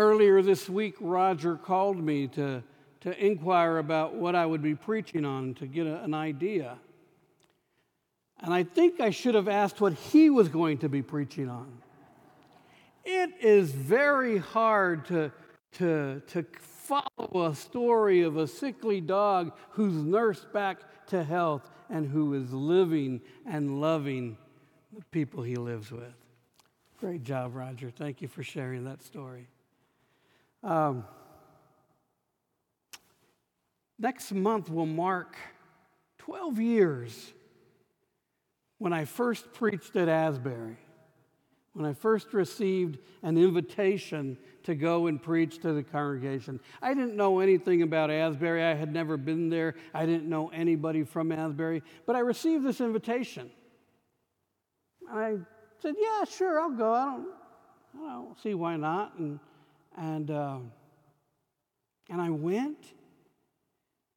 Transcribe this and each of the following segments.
Earlier this week, Roger called me to, to inquire about what I would be preaching on to get a, an idea. And I think I should have asked what he was going to be preaching on. It is very hard to, to, to follow a story of a sickly dog who's nursed back to health and who is living and loving the people he lives with. Great job, Roger. Thank you for sharing that story. Um, next month will mark 12 years when I first preached at Asbury, when I first received an invitation to go and preach to the congregation. I didn't know anything about Asbury. I had never been there. I didn't know anybody from Asbury, but I received this invitation. I said, "Yeah, sure, I'll go. I don't, I don't see why not." And and, uh, and I went,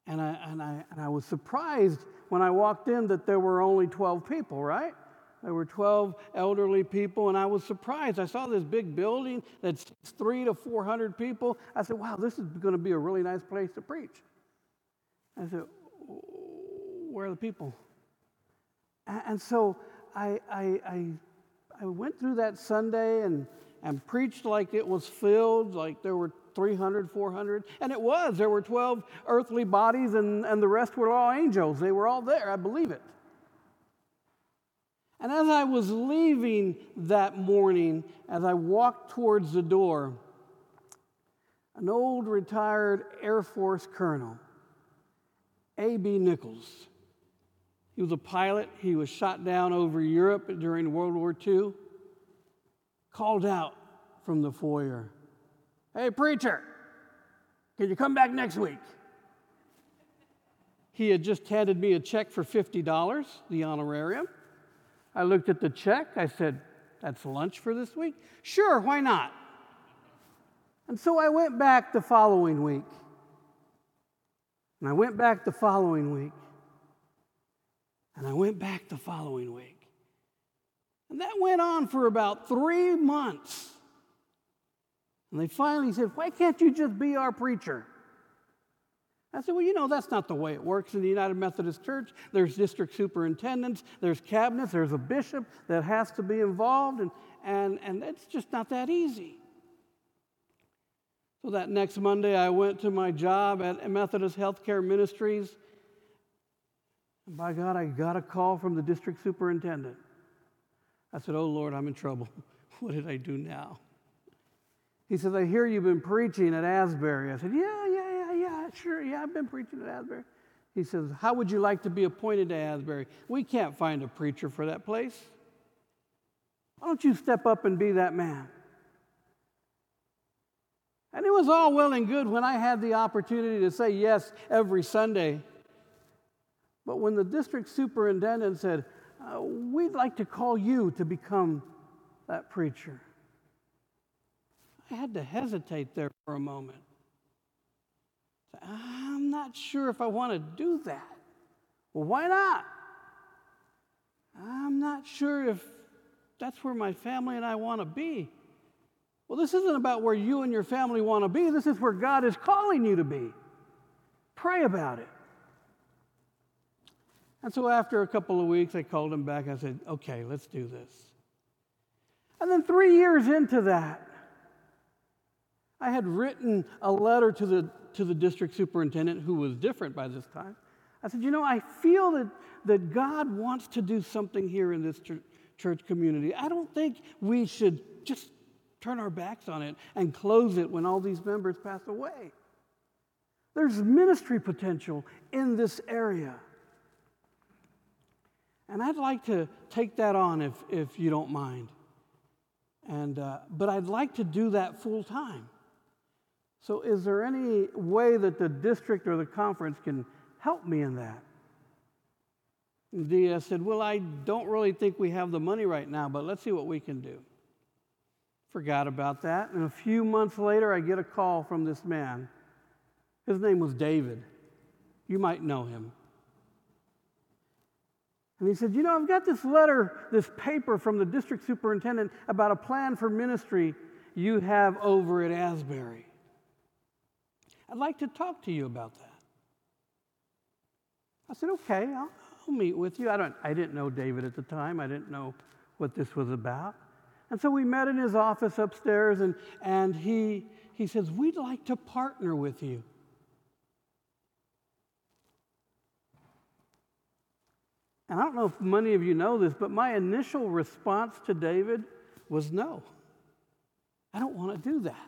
and I, and, I, and I was surprised when I walked in that there were only 12 people, right? There were 12 elderly people, and I was surprised. I saw this big building that's three to 400 people. I said, wow, this is going to be a really nice place to preach. I said, where are the people? And so I, I, I, I went through that Sunday and and preached like it was filled, like there were 300, 400. And it was. There were 12 earthly bodies, and, and the rest were all angels. They were all there. I believe it. And as I was leaving that morning, as I walked towards the door, an old retired Air Force colonel, A.B. Nichols, he was a pilot. He was shot down over Europe during World War II called out from the foyer Hey, preacher, can you come back next week? He had just handed me a check for $50, the honorarium. I looked at the check. I said, That's lunch for this week? Sure, why not? And so I went back the following week. And I went back the following week. And I went back the following week. And that went on for about three months. And they finally said, Why can't you just be our preacher? I said, Well, you know, that's not the way it works in the United Methodist Church. There's district superintendents, there's cabinets, there's a bishop that has to be involved, and, and, and it's just not that easy. So that next Monday, I went to my job at Methodist Healthcare Ministries. And by God, I got a call from the district superintendent. I said, Oh Lord, I'm in trouble. what did I do now? He said, I hear you've been preaching at Asbury. I said, Yeah, yeah, yeah, yeah, sure. Yeah, I've been preaching at Asbury. He says, How would you like to be appointed to Asbury? We can't find a preacher for that place. Why don't you step up and be that man? And it was all well and good when I had the opportunity to say yes every Sunday. But when the district superintendent said, uh, we'd like to call you to become that preacher. I had to hesitate there for a moment. I'm not sure if I want to do that. Well, why not? I'm not sure if that's where my family and I want to be. Well, this isn't about where you and your family want to be. This is where God is calling you to be. Pray about it. And so after a couple of weeks, I called him back. I said, okay, let's do this. And then three years into that, I had written a letter to the, to the district superintendent, who was different by this time. I said, you know, I feel that, that God wants to do something here in this ch- church community. I don't think we should just turn our backs on it and close it when all these members pass away. There's ministry potential in this area. And I'd like to take that on if, if you don't mind. And, uh, but I'd like to do that full time. So, is there any way that the district or the conference can help me in that? And Dia said, Well, I don't really think we have the money right now, but let's see what we can do. Forgot about that. And a few months later, I get a call from this man. His name was David. You might know him. And he said, You know, I've got this letter, this paper from the district superintendent about a plan for ministry you have over at Asbury. I'd like to talk to you about that. I said, okay, I'll, I'll meet with you. I, don't, I didn't know David at the time, I didn't know what this was about. And so we met in his office upstairs, and, and he, he says, We'd like to partner with you. And I don't know if many of you know this, but my initial response to David was no. I don't want to do that.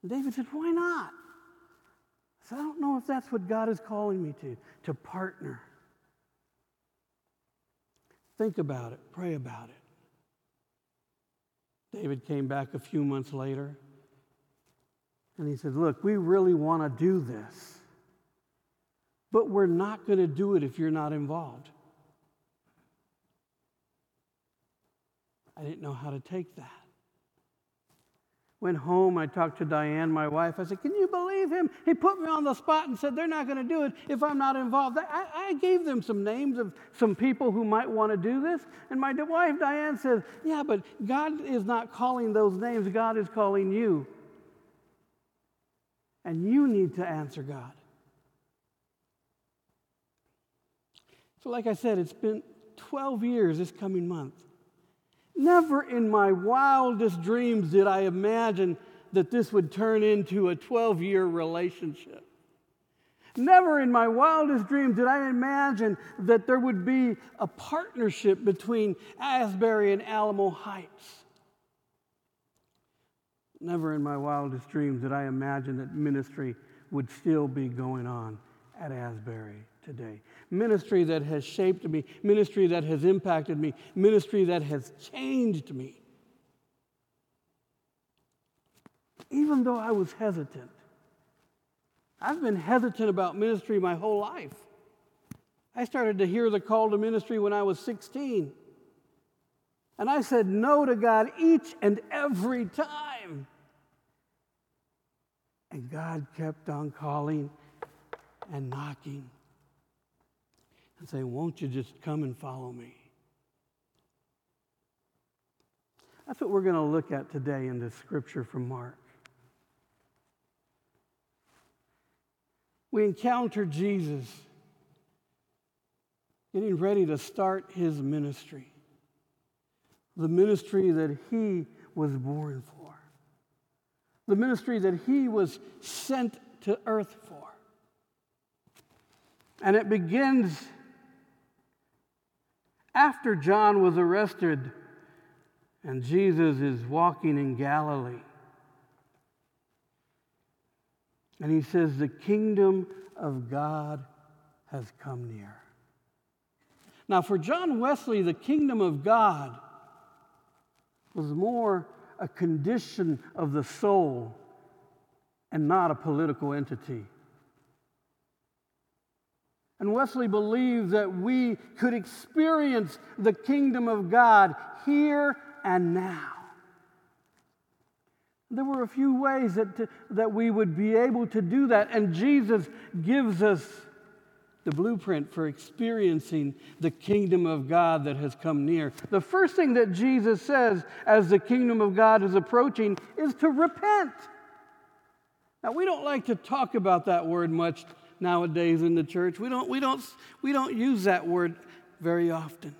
And David said, Why not? I said, I don't know if that's what God is calling me to, to partner. Think about it, pray about it. David came back a few months later and he said, Look, we really want to do this, but we're not going to do it if you're not involved. I didn't know how to take that. Went home, I talked to Diane, my wife. I said, Can you believe him? He put me on the spot and said, They're not going to do it if I'm not involved. I, I, gave them some names of some people who might want to do this. And my wife, Diane, says, Yeah, but God is not calling those names, God is calling you. And you need to answer God. So, like I said, it's been 12 years this coming month. Never in my wildest dreams did I imagine that this would turn into a 12 year relationship. Never in my wildest dreams did I imagine that there would be a partnership between Asbury and Alamo Heights. Never in my wildest dreams did I imagine that ministry would still be going on at Asbury today. Ministry that has shaped me, ministry that has impacted me, ministry that has changed me. Even though I was hesitant, I've been hesitant about ministry my whole life. I started to hear the call to ministry when I was 16. And I said no to God each and every time. And God kept on calling and knocking and say, Won't you just come and follow me? That's what we're going to look at today in this scripture from Mark. We encounter Jesus getting ready to start his ministry, the ministry that he was born for, the ministry that he was sent to earth for. And it begins after John was arrested and Jesus is walking in Galilee. And he says, The kingdom of God has come near. Now, for John Wesley, the kingdom of God was more a condition of the soul and not a political entity. And Wesley believed that we could experience the kingdom of God here and now. There were a few ways that, to, that we would be able to do that, and Jesus gives us the blueprint for experiencing the kingdom of God that has come near. The first thing that Jesus says as the kingdom of God is approaching is to repent. Now, we don't like to talk about that word much nowadays in the church. We don't, we don't, we don't use that word very often.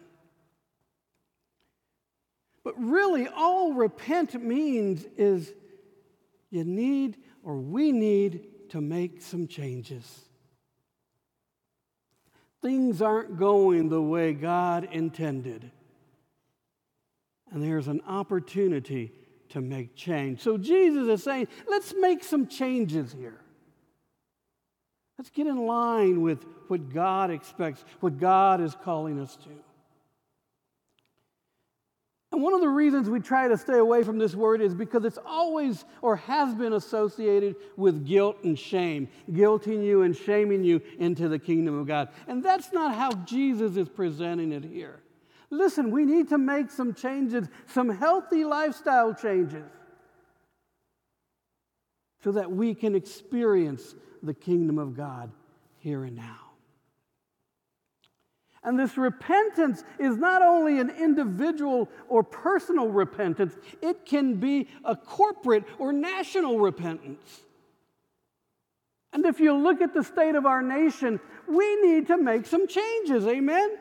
But really, all repent means is you need or we need to make some changes. Things aren't going the way God intended. And there's an opportunity to make change. So Jesus is saying, let's make some changes here. Let's get in line with what God expects, what God is calling us to. And one of the reasons we try to stay away from this word is because it's always or has been associated with guilt and shame, guilting you and shaming you into the kingdom of God. And that's not how Jesus is presenting it here. Listen, we need to make some changes, some healthy lifestyle changes, so that we can experience the kingdom of God here and now. And this repentance is not only an individual or personal repentance, it can be a corporate or national repentance. And if you look at the state of our nation, we need to make some changes, amen?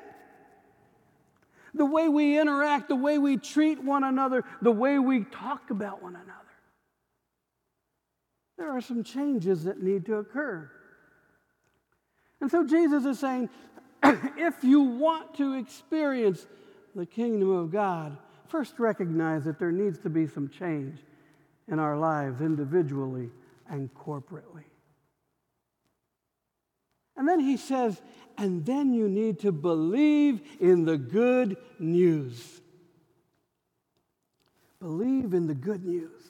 The way we interact, the way we treat one another, the way we talk about one another. There are some changes that need to occur. And so Jesus is saying, if you want to experience the kingdom of God, first recognize that there needs to be some change in our lives individually and corporately. And then he says, and then you need to believe in the good news. Believe in the good news.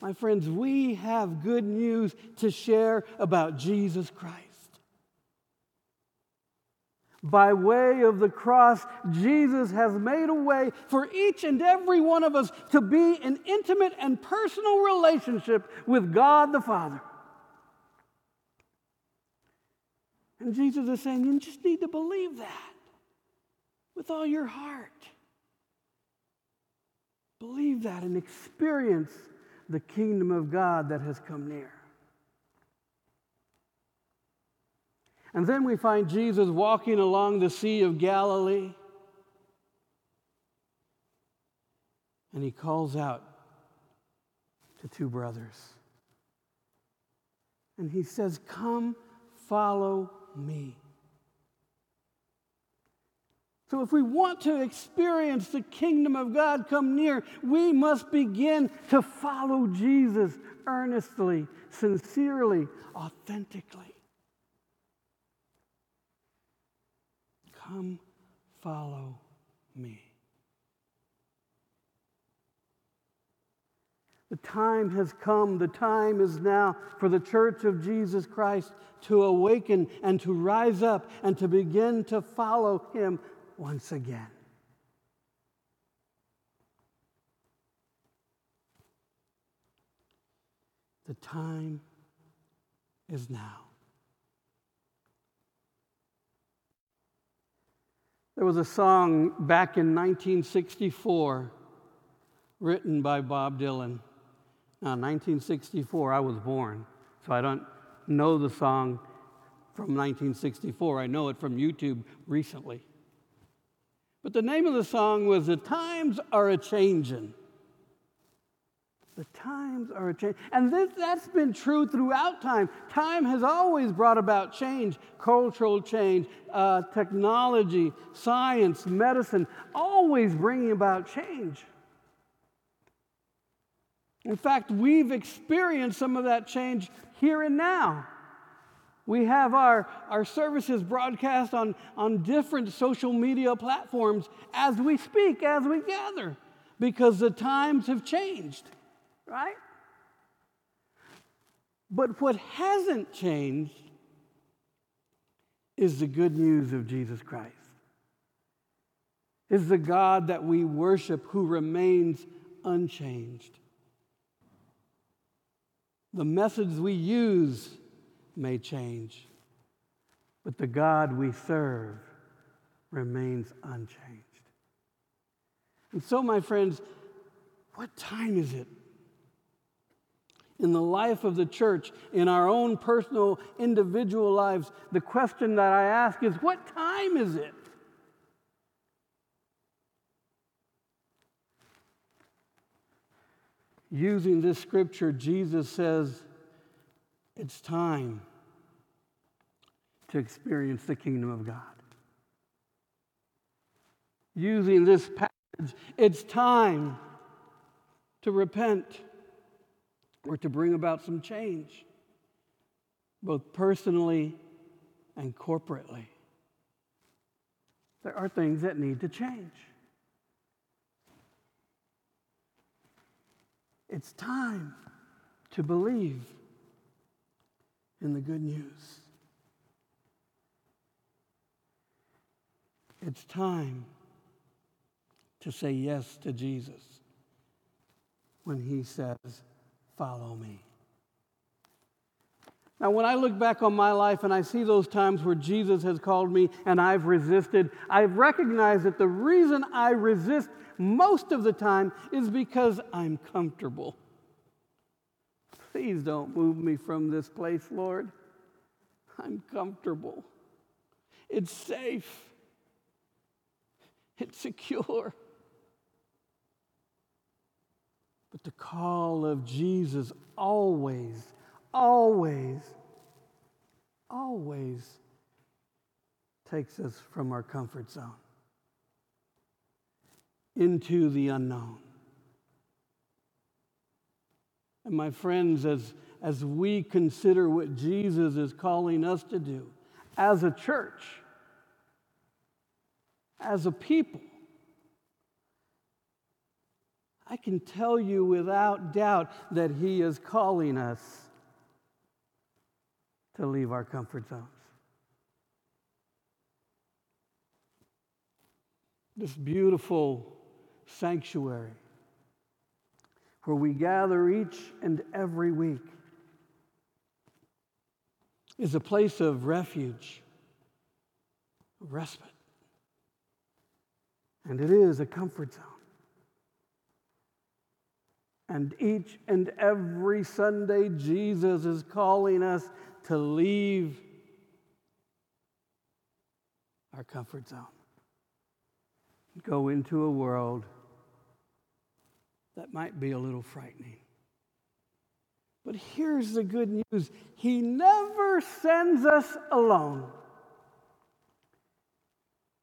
My friends, we have good news to share about Jesus Christ. By way of the cross, Jesus has made a way for each and every one of us to be in intimate and personal relationship with God the Father. And Jesus is saying, you just need to believe that with all your heart. Believe that and experience the kingdom of God that has come near. And then we find Jesus walking along the Sea of Galilee. And he calls out to two brothers. And he says, Come, follow me. So, if we want to experience the kingdom of God come near, we must begin to follow Jesus earnestly, sincerely, authentically. Come follow me. The time has come, the time is now for the church of Jesus Christ to awaken and to rise up and to begin to follow him once again. The time is now. There was a song back in 1964 written by Bob Dylan. Now, 1964, I was born, so I don't know the song from 1964. I know it from YouTube recently. But the name of the song was The Times Are a Changin'. The times are a change. And this, that's been true throughout time. Time has always brought about change cultural change, uh, technology, science, medicine, always bringing about change. In fact, we've experienced some of that change here and now. We have our, our services broadcast on, on different social media platforms as we speak, as we gather, because the times have changed, right? But what hasn't changed is the good news of Jesus Christ. Is the God that we worship who remains unchanged. The methods we use may change, but the God we serve remains unchanged. And so, my friends, what time is it? In the life of the church, in our own personal, individual lives, the question that I ask is what time is it? Using this scripture, Jesus says, It's time to experience the kingdom of God. Using this passage, it's time to repent or to bring about some change, both personally and corporately. There are things that need to change. It's time to believe in the good news. It's time to say yes to Jesus when he says, Follow me. Now, when I look back on my life and I see those times where Jesus has called me and I've resisted, I've recognized that the reason I resist most of the time is because I'm comfortable. Please don't move me from this place, Lord. I'm comfortable. It's safe. It's secure. But the call of Jesus always, always, always takes us from our comfort zone into the unknown. And my friends, as, as we consider what Jesus is calling us to do as a church, as a people, I can tell you without doubt that He is calling us to leave our comfort zones. This beautiful sanctuary where we gather each and every week is a place of refuge, respite, and it is a comfort zone. And each and every Sunday, Jesus is calling us to leave our comfort zone, go into a world that might be a little frightening. But here's the good news He never sends us alone,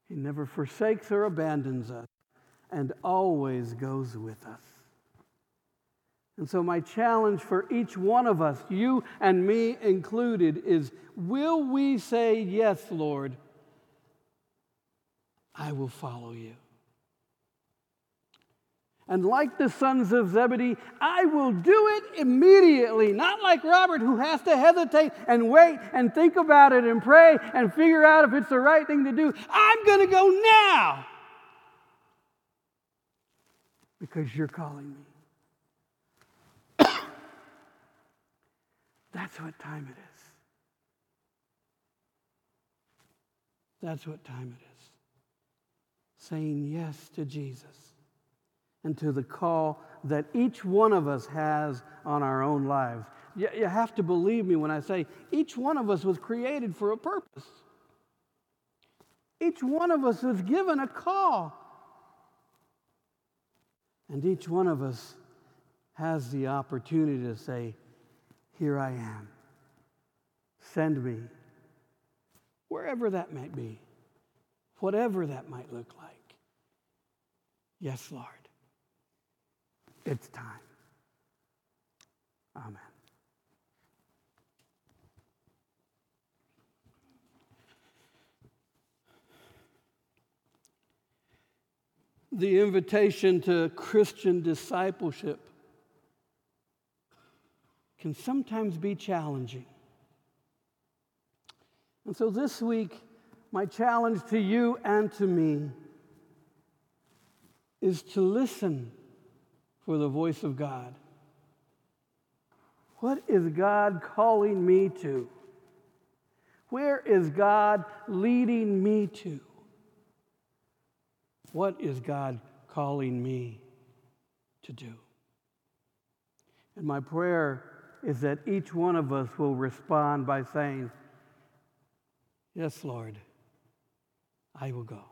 He never forsakes or abandons us, and always goes with us. And so, my challenge for each one of us, you and me included, is will we say, Yes, Lord, I will follow you? And like the sons of Zebedee, I will do it immediately. Not like Robert, who has to hesitate and wait and think about it and pray and figure out if it's the right thing to do. I'm going to go now because you're calling me. That's what time it is. That's what time it is. Saying yes to Jesus and to the call that each one of us has on our own lives. You, you have to believe me when I say each one of us was created for a purpose. Each one of us was given a call. And each one of us has the opportunity to say, here I am. Send me. Wherever that might be, whatever that might look like. Yes, Lord. It's time. Amen. The invitation to Christian discipleship can sometimes be challenging. And so this week, my challenge to you and to me is to listen for the voice of God. What is God calling me to? Where is God leading me to? What is God calling me to do? And my prayer is that each one of us will respond by saying, Yes, Lord, I will go.